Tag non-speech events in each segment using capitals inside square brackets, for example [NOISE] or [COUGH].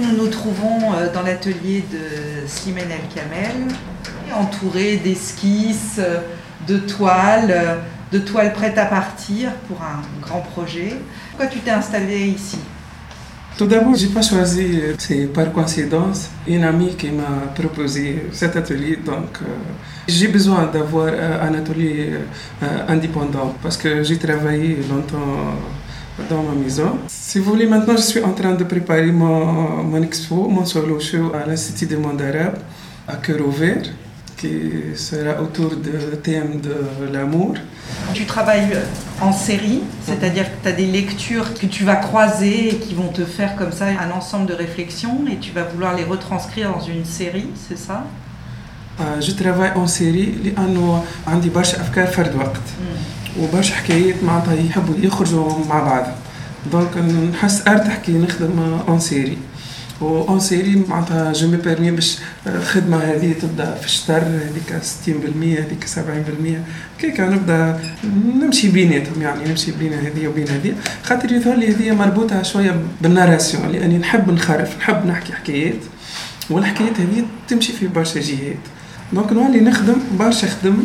nous nous trouvons euh, dans l'atelier de Slimane El Kamel, entouré d'esquisses, euh, de toiles, euh, de toiles prêtes à partir pour un grand projet. Pourquoi tu t'es installé ici? Tout d'abord, j'ai pas choisi, c'est par coïncidence, une amie qui m'a proposé cet atelier. Donc, j'ai besoin d'avoir un atelier indépendant parce que j'ai travaillé longtemps dans ma maison. Si vous voulez, maintenant, je suis en train de préparer mon, mon expo, mon solo show à l'Institut du monde arabe à Cœur Ouvert, qui sera autour du thème de l'amour. Tu travailles en série, c'est-à-dire que tu as des lectures que tu vas croiser et qui vont te faire comme ça un ensemble de réflexions et tu vas vouloir les retranscrire dans une série, c'est ça آه، جو ترافاي اون سيري لانه عندي برشا افكار فرد وقت وبرشا حكايات معناتها يحبوا يخرجوا مع بعض. donc نحس ارتاح كي نخدم une série و une série معناتها je me permets باش الخدمة هذه تبدأ في الشطر هذيك 60% هذيك 70% كيكا نبدأ نمشي بيناتهم يعني نمشي بين هذه وبين هذه. خاطر يظهر لي هذه مربوطة شوية بال narration لأني نحب نخرف نحب نحكي حكايات. والحكايات هذه تمشي في برشا جهات. دونك نولي نخدم برشا خدم.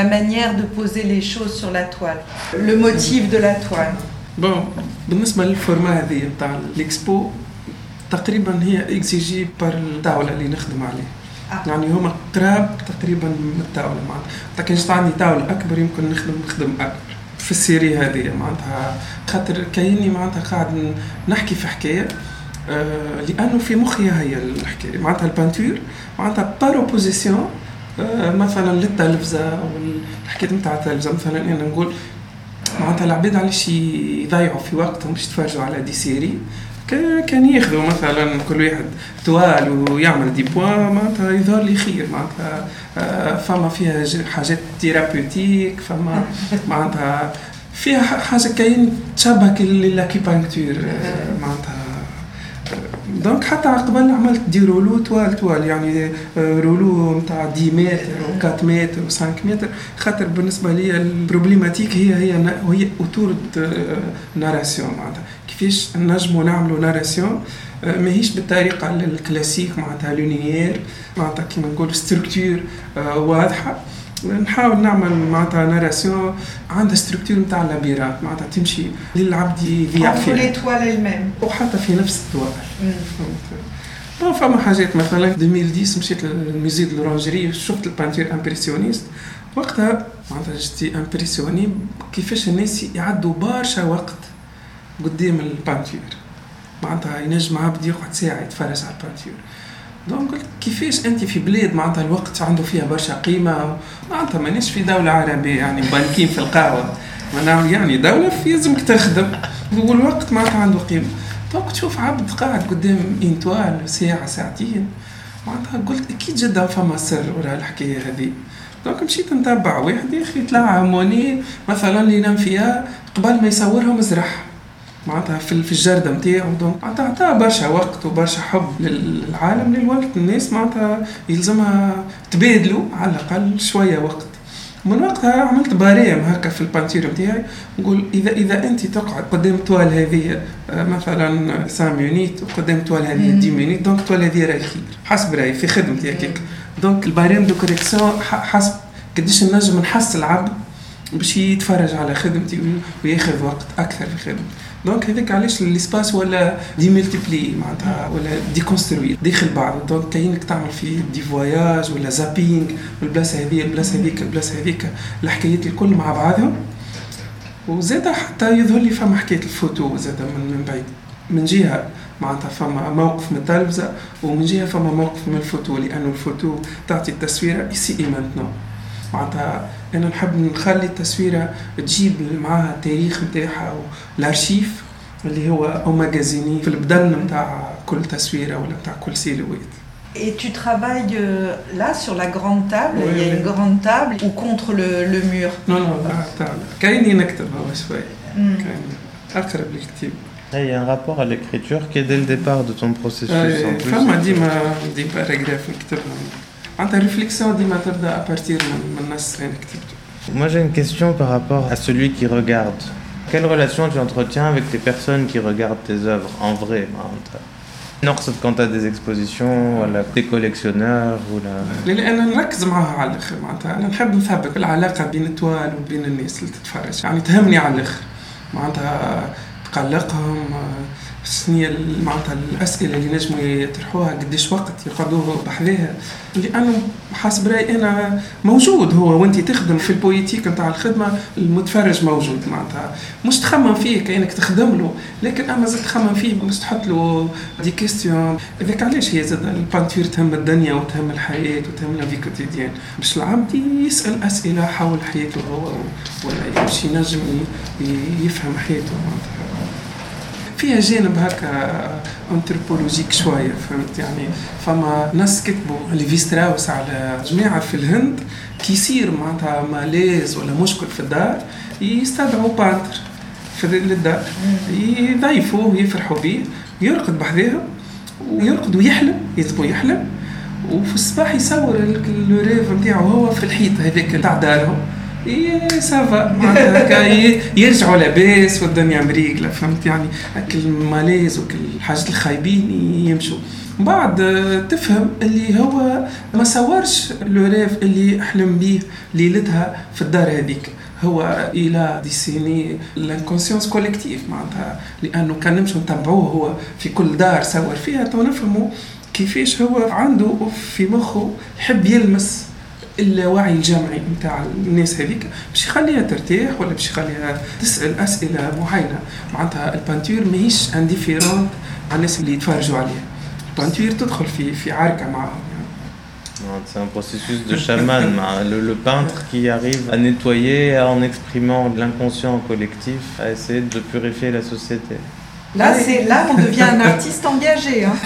La manière de poser les choses sur la toile Le motif de la toile. bon بالنسبة لل format هذه نتاع الإكسبو تقريبا هي exigé par الطاولة اللي نخدم عليه. آه. يعني هما قراب تقريبا من الطاولة معناتها. حتى كان عندي طاولة أكبر؟ يمكن نخدم نخدم أكبر في ال série هذه معناتها. خاطر كايني معناتها قاعد نحكي في حكاية آه لأنه في مخي هي الحكاية. معناتها ال peinture معناتها par opposition مثلا للتلفزة والحكاية نتاع التلفزة مثلا أنا نقول معناتها العباد علاش يضيعوا في وقتهم باش يتفرجوا على des séries. كان ياخذوا مثلا كل واحد toile ويعمل des points معناتها يظهر لي خير معناتها آه، فما فيها حاجات thérapeutique فما معناتها فيها حاجة كاين تشبه l'acupuncture معناتها. donc حتى قبل عملت des rouleaux toile toile يعني آه، rouleau نتاع 10 متر و 4 متر و 5 متر. خاطر بالنسبة لي ال problématique هي هي نا- هي autour narration معناتها. كيفاش نجموا نعملوا narration آه، ماهيش بالطريقة الكلاسيك معناتها linéaire معناتها كيما نقولوا structure واضحة. نحاول نعمل معناتها narration عندها structure نتاع labyrinthe معناتها تمشي للعبد Entre فيها وحتى في نفس الدوائر. bon فما حاجات مثلا؟ 2010 مشيت لل Musée de l'Orangerie شفت ال peinture impressionniste وقتها معناتها j'étais impressionné كيفاش الناس يعدوا برشا وقت قدام ال peinture؟ معناتها ينجم عبد يقعد ساعة يتفرج على ال peinture. donc قلت كيفاش أنت في بلاد معناتها الوقت عنده فيها برشا قيمة؟ معناتها مانيش في دولة عربية يعني بانكين في نعمل يعني دولة في يلزمك تخدم. والوقت معناتها عنده قيمة. دونك تشوف عبد قاعد قدام إنتوال ساعة ساعتين. معناتها قلت أكيد جدا فما سر ورا الحكاية هذه. دونك مشيت نتبع واحد يا أخي طلع عموني مثلا اللي ينام فيها قبل ما يصورهم مزرح معناتها في في الجردة نتاعو دونك معناتها عطاه برشا وقت وبرشا حب للعالم للوقت. الناس معناتها يلزمها تبادلوا على الأقل شوية وقت. من وقتها عملت barème هكا في ال peinture نتاعي نقول اذا إذا أنت تقعد قدام toile هذه آه، مثلا 5 minutes وقدام toile هذه. 10 minutes donc toile هذه راهي خير. حسب رأيي في خدمتي هكاك donc ال barème de correction حسب قديش نجم نحس العبد باش يتفرج على خدمتي وي- وياخذ وقت أكثر في خدمتي. دونك هذاك علاش ال espace ولا démultiplié معناتها ولا déconstruit داخل بعض. donc كاينك تعمل فيه des voyages ولا zapping والبلاصه هذه البلاصة هذيك البلاصة هذيك الحكايات الكل مع بعضهم. وزاد حتى يظهر لي فما حكاية الفوتو زاد من من بعيد. من جهة معناتها فما موقف من التلفزة ومن جهة فما موقف من الفوتو. لأنه الفوتو تعطي التصويره ici et maintenant معناتها أنا نحب نخلي التصويرة تجيب معاها التاريخ نتاعها والأرشيف اللي هو emmagasiné في البدن نتاع كل تصويرة ولا نتاع كل silhouette. Et tu travailles euh, là sur la grande table, Oui, il y a oui. une grande table ou contre le, le mur? نو نو لا تعال كايني نكتب هو شوي اقرب للكتيب Il y a un rapport à l'écriture qui est dès le départ de ton processus. en plus. فما ديما دي باراجراف نكتبهم معناتها الريفليكسيون ديما تبدا ابارتير من من النص اللي كتبته Moi j'ai une question par rapport à celui qui regarde. Quelle relation tu entretiens avec les personnes qui regardent tes œuvres en vrai معناتها نقصد quand tu as des expositions ولا des collectionneurs ولا لأن نركز معاها على الآخر معناتها أنا نحب نثبت العلاقه بين التوال وبين الناس اللي تتفرج يعني تهمني على الآخر معناتها تقلقهم آه، شنو هي ال- معناتها الأسئلة اللي نجموا يطرحوها قديش وقت يقعدوه بحذاها لأنه حسب رأيي أنا موجود هو وأنت تخدم في البويتيك نتاع الخدمة المتفرج موجود معناتها. مش تخمم فيه كأنك تخدم له لكن أما زاد تخمم فيه مش تحط له des questions هذاك علاش هي زاد ال peinture تهم الدنيا وتهم الحياة وتهم la vie quotidienne باش العبد يسأل أسئلة حول حياته هو ولا باش ينجم يفهم حياته معناتها. فيها جانب هكا anthropologique شوية فهمت؟ يعني فما ناس كتبوا ليفي ستراوس على جماعة في الهند كي يصير معناتها malaise ولا مشكل في الدار يستدعوا peintre في للدار. يضيفوه ويفرحوا به يرقد بحذاهم ويرقد ويحلم يذبوا يحلم وفي الصباح يصور ال- ال rêve نتاعو هو في الحيط هذاك تاع دارهم. ça va معناتها هكا ي- يرجعوا لاباس والدنيا مريقله فهمت؟ يعني هاك ال malaise وكل الحاجات الخايبين يمشوا. من بعد تفهم اللي هو ما صورش le rêve اللي حلم بيه ليلتها في الدار هذيك. هو il a dessiné l'inconscience collective معناتها. لأنه كان نمشوا نتبعوه هو في كل دار صور فيها. تو نفهموا كيفاش هو عنده في مخه يحب يلمس اللاوعي الجمعي نتاع الناس هذيك باش يخليها ترتاح ولا باش يخليها تسأل أسئلة معينة معناتها ال peinture ماهيش indifférente على الناس اللي يتفرجوا عليها ال peinture تدخل في في عركة معاهم يعني. Non, C'est un processus de chaman, [LAUGHS] hein. le, le peintre qui arrive à nettoyer en exprimant l'inconscient collectif, à essayer de purifier la société. Là, c'est là on devient un artiste engagé. hein.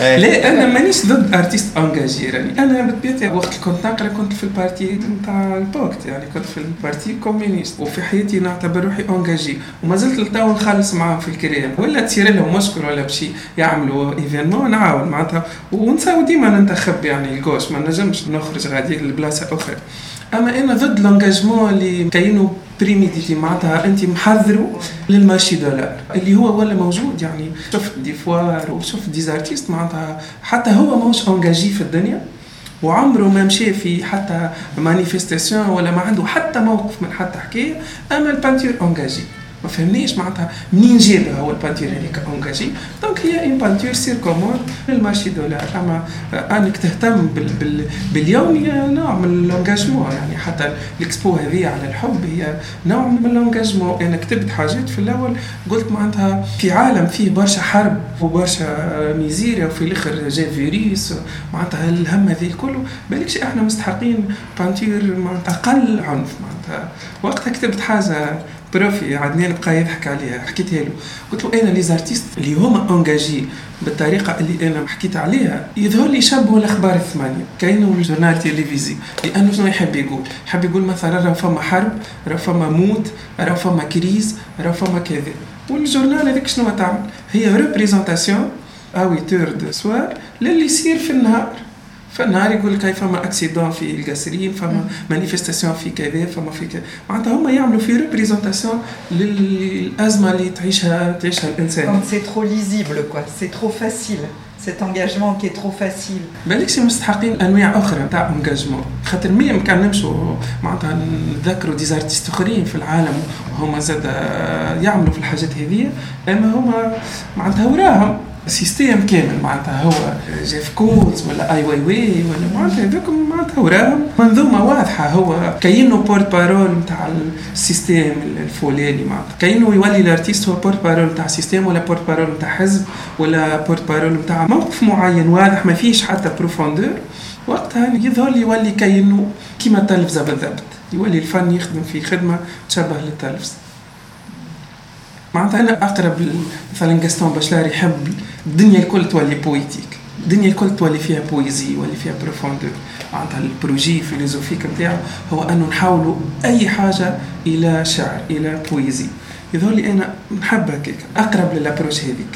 لا أنا مانيش ضد artiste engagé راني أنا بطبيعتي وقت اللي كنت نقرا كنت في ال parti نتاع ال POCT يعني كنت في ال parti communiste وفي حياتي نعتبر روحي engagé وما زلت لتو نخلص معاهم في الكريم ولا تصير لهم مشكل ولا بشي يعملوا ايفينمون نعاون معناتها ونساو ديما ننتخب يعني الجوش ما نجمش نخرج غادي لبلاصه أخرى اما أنا ضد لونجاجمون اللي كاينو بريميتيفي معناتها انت محذره للمارشي دولار اللي هو ولا موجود يعني شفت دي فوار وشفت دي زارتيست معناتها حتى هو ماهوش انجاجي في الدنيا وعمره ما مشى في حتى مانيفستاسيون ولا ما عنده حتى موقف من حتى حكاية أما ال peinture engagée ما فهمنيش معناتها منين جابها هو ال peinture هذيك engagée donc هي une peinture sûrement لل marché de l'art اما انك تهتم بال بال باليومي نوع من ال engagement يعني حتى الاكسبو هذه على الحب هي نوع من ال engagement أنا كتبت حاجات في الأول قلت معناتها في عالم فيه برشا حرب وبرشا misère وفي الآخر جا فيروس معناتها الهم هذه كله بالكش إحنا مستحقين peinture معناتها أقل عنف معناتها وقتها كتبت حاجة prof عدنان بقى يضحك عليها حكيتها له. قلت له أنا les artistes اللي هما engagés بالطريقة اللي أنا حكيت عليها؟ يظهر لي يشبهوا الاخبار الثمانيه كاينة ال journal télévisé لأنه شنو يحب يقول؟ يحب يقول مثلا راه فما حرب راه فما موت راه فما crise راه فما كذا. وال journal هذيك شنو تعمل؟ هي représentation autour de soi للي يصير في النهار. فالنهار يقول لك فما accident في القصرين فما manifestation في كذا فما في كذا. معناتها هما يعملوا في représentation للأزمة اللي تعيشها تعيشها الإنسان. Quand c'est trop lisible, quoi. C'est trop facile. Cet engagement qui est trop facile. بالكش مستحقين أنواع أخرى تاع engagement خاطر même كان نمشوا معناتها نذكروا des artistes أخرين في العالم. وهما زاد يعملوا في الحاجات هذه أما هما معناتها وراهم. système كامل معناتها هو Jeff Koons ولا Ai Weiwei ولا معناتها هذوك معناتها وراهم. منظومه واضحة هو كاينة porte-parole نتاع ال système الفلاني معناتها. كاينة يولي ال artiste هو porte-parole نتاع système ولا porte-parole نتاع حزب ولا porte-parole نتاع موقف معين واضح ما فيش حتى profondeur وقتها يظهر لي يولي كاينة كيما التلفزه بالضبط يولي الفن يخدم في خدمة تشبه للتلفزه معناتها أنا أقرب مثلا جاستون باشلار يحب الدنيا الكل تولي poétique الدنيا الكل تولي فيها poésie يولي فيها profondeur معناتها ال projet philosophique نتاعو هو أنه نحولوا أي حاجة إلى شعر إلى poésie يظهر لي أنا نحب هكاك أقرب لل approche هذيك.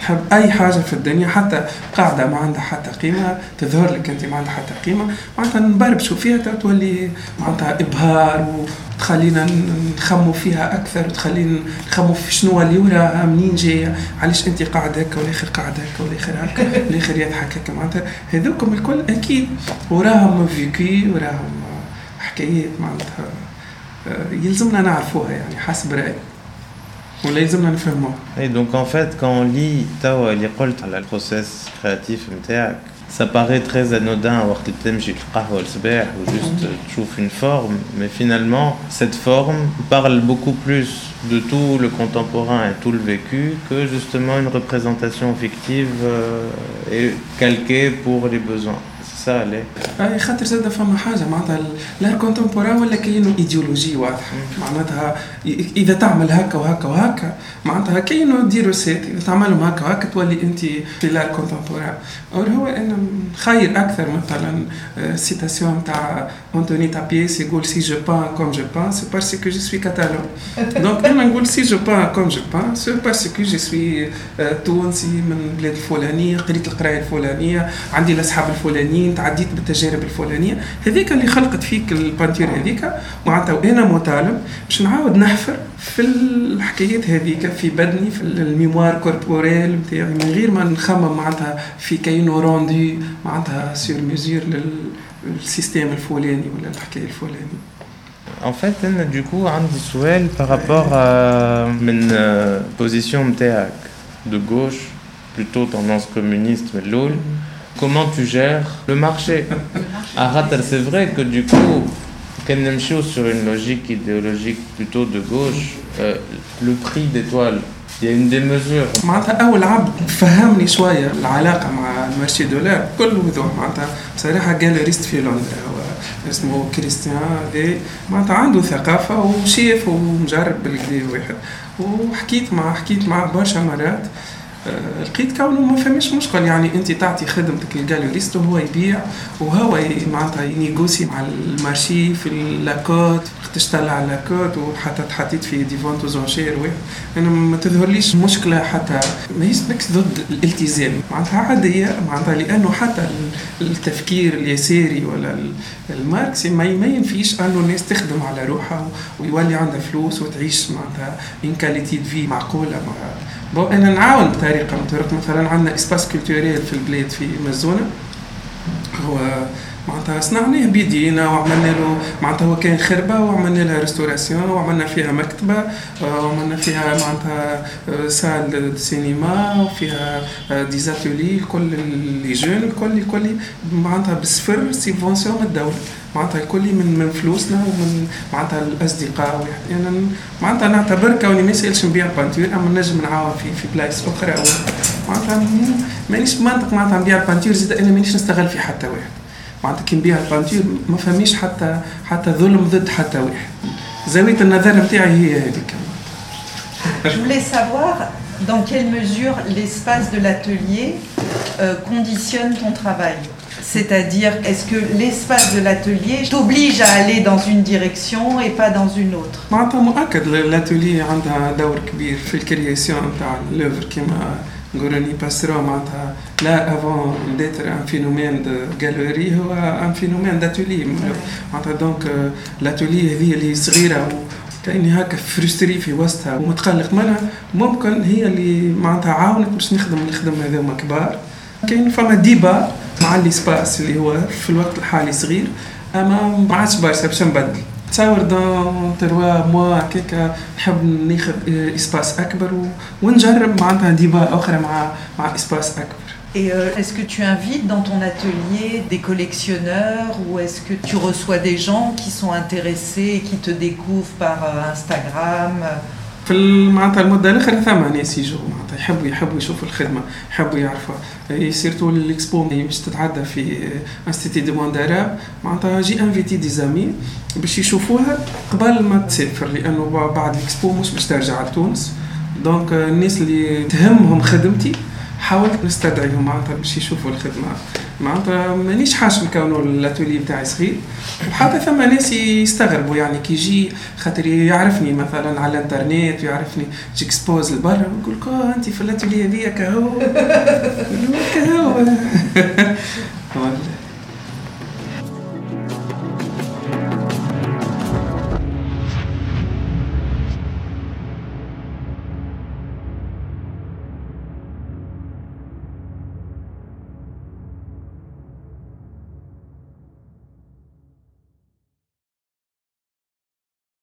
نحب أي حاجة في الدنيا حتى قاعدة ما عندها حتى قيمة تظهر لك أنت ما عندها حتى قيمة. معناتها نبربشوا فيها تولي معناتها إبهار وتخلينا نخموا فيها أكثر وتخلينا نخموا في شنو اللي وراها منين جاية. علاش أنت قاعد هكا والاخر قاعد هكا والاخر هكا والاخر يضحك هكا معناتها هذوكم الكل أكيد وراهم vécu وراهم حكايات معناتها آه، يلزمنا نعرفوها يعني حسب رأيي. Et donc en fait, quand on lit توا اللي قلت على البروسيس كرياتيف نتاعك ça paraît très anodin وقت تمشي القهوة الصباح ou juste تشوف une forme mais finalement cette forme parle beaucoup plus de tout le contemporain et tout le vécu que justement une représentation fictive euh, et calquée pour les besoins سالي أي خاطر زاد فما حاجة معناتها l'art contemporain ولا كاينو ايديولوجي واضحة. معناتها إذا تعمل هكا وهكا وهكا معناتها كاينو des recettes إذا تعملهم هكا وهكا تولي أنت في l'art contemporain or هو أنا خير أكثر مثلا citation تاع انتوني تابيس يقول si je peins comme je peins c'est parce que je suis catalan donc أنا نقول si je peins comme je peins c'est parce que je suis تونسي من البلاد الفلانيه قريت القرايه الفلانيه عندي الاصحاب الفلانيين انت عديت بالتجارب الفلانية. هذيك اللي خلقت فيك ال peinture هذيك. معناتها وأنا متعلم باش نعاود نحفر في الحكايات هذيك في بدني في ال mémoire corporelle نتاعي من غير ما نخمم معناتها في كاين un rendu معناتها سير ميزور للسيستيم الفلاني ولا الحكاية الفلانية. En fait, du coup, عندي سؤال par rapport à من position نتاعك de gauche, plutôt tendance communiste, mais l'OL. Comment tu gères le marché. À c'est vrai que du coup, chose sur une logique idéologique plutôt de gauche, euh, le prix d'étoile, il y a une démesure. معناتها أول عبد فهمني شوية العلاقة مع ال marché de l'art بكل وضوح معناتها بصراحه galeriste في لندن هو اسمه كريستيان هذا معناتها عنده ثقافة وشيف ومجرب بالكدا واحد. وحكيت مع حكيت معه برشا مرات. آه، لقيت كونه ما فماش مشكل. يعني انت تعطي خدمتك لل galeriste وهو يبيع وهو معناتها ي négocie مع ال marché في la cote تشتغل على la cote وحتى تحطيت في des ventes aux enchères واحد أنا ما تظهرليش مشكلة حتى ماهيش نكس ضد الالتزام. معناتها عادية معناتها لأنه حتى التفكير اليساري ولا الماركسي ما ينفيش أنه الناس تخدم على روحها ويولي عندها فلوس وتعيش معناتها une qualité de vie معقولة مع بو أنا نعاون بطريقه من مثلا عندنا espace culturel في البلاد في مزونه هو معناتها صنعناه بيدينا وعملنا له معناتها هو كان خربة وعملنا لها restauration وعملنا فيها مكتبة آه، وعملنا فيها معناتها salle cinéma وفيها des ateliers الكل les jeunes الكل الكل معناتها بصفر subvention من الدولة. معناتها الكل من من فلوسنا ومن معناتها الأصدقاء واحد يعني معناتها نعتبر كوني ما يسألش نبيع peinture أما نجم نعاون في في بلايص أخرى. معناتها مانيش منطق معناتها نبيع peinture زيد أنا مانيش نستغل في حتى واحد. معناتها كي نبيع البانتور ما فهميش حتى حتى ظلم ضد حتى واحد زاويه النظر نتاعي هي هذيك Je voulais savoir dans quelle mesure l'espace de l'atelier euh, conditionne ton travail. C'est-à-dire, est-ce que l'espace de l'atelier t'oblige à aller dans une direction et pas dans une autre l'atelier a un دور كبير في الكرياسيون تاع لوفر كيما نقولني باسرو معناتها لا افون ديتر ان فينومين دو جاليري هو ان فينومين داتولي معناتها دونك l'atelier هذه اللي صغيره كاني هكا frustré في وسطها ومتقلق منها ممكن هي اللي معناتها عاونت باش نخدم الخدمه هذوما كبار كاين فما débat مع l'espace اللي هو في الوقت الحالي صغير اما ما عادش برشا باش نبدل تصور دون تروا موا هكاك نحب ناخذ اسباس اكبر ونجرب معناتها ديبا اخرى مع مع اسباس اكبر Et euh, est-ce que tu invites dans ton atelier des collectionneurs ou est-ce que tu reçois des gens qui sont intéressés et qui te découvrent par euh, Instagram في معناتها المدة الاخرى ثم ناس يجوا معناتها يحبوا يحبوا يشوفوا الخدمة يحبوا يعرفوا surtout ال expo باش تتعدى في Institut du monde arabe معناتها j'ai invité des amis باش يشوفوها قبل ما تسافر لأنه بعد الإكسبو مش باش ترجع لتونس. donc الناس اللي تهمهم خدمتي حاولت نستدعيهم معناتها باش يشوفوا الخدمة. معناتها مانيش حاش نكونوا الأتولي بتاعي صغير. وحتى ثم ناس يستغربوا يعني كي يجي خاطر يعرفني مثلا على الإنترنت ويعرفني جيكسبوز لبرا نقول لك آه، انت في الأتولي هذيا كهو. [LAUGHS] كهو. [LAUGHS]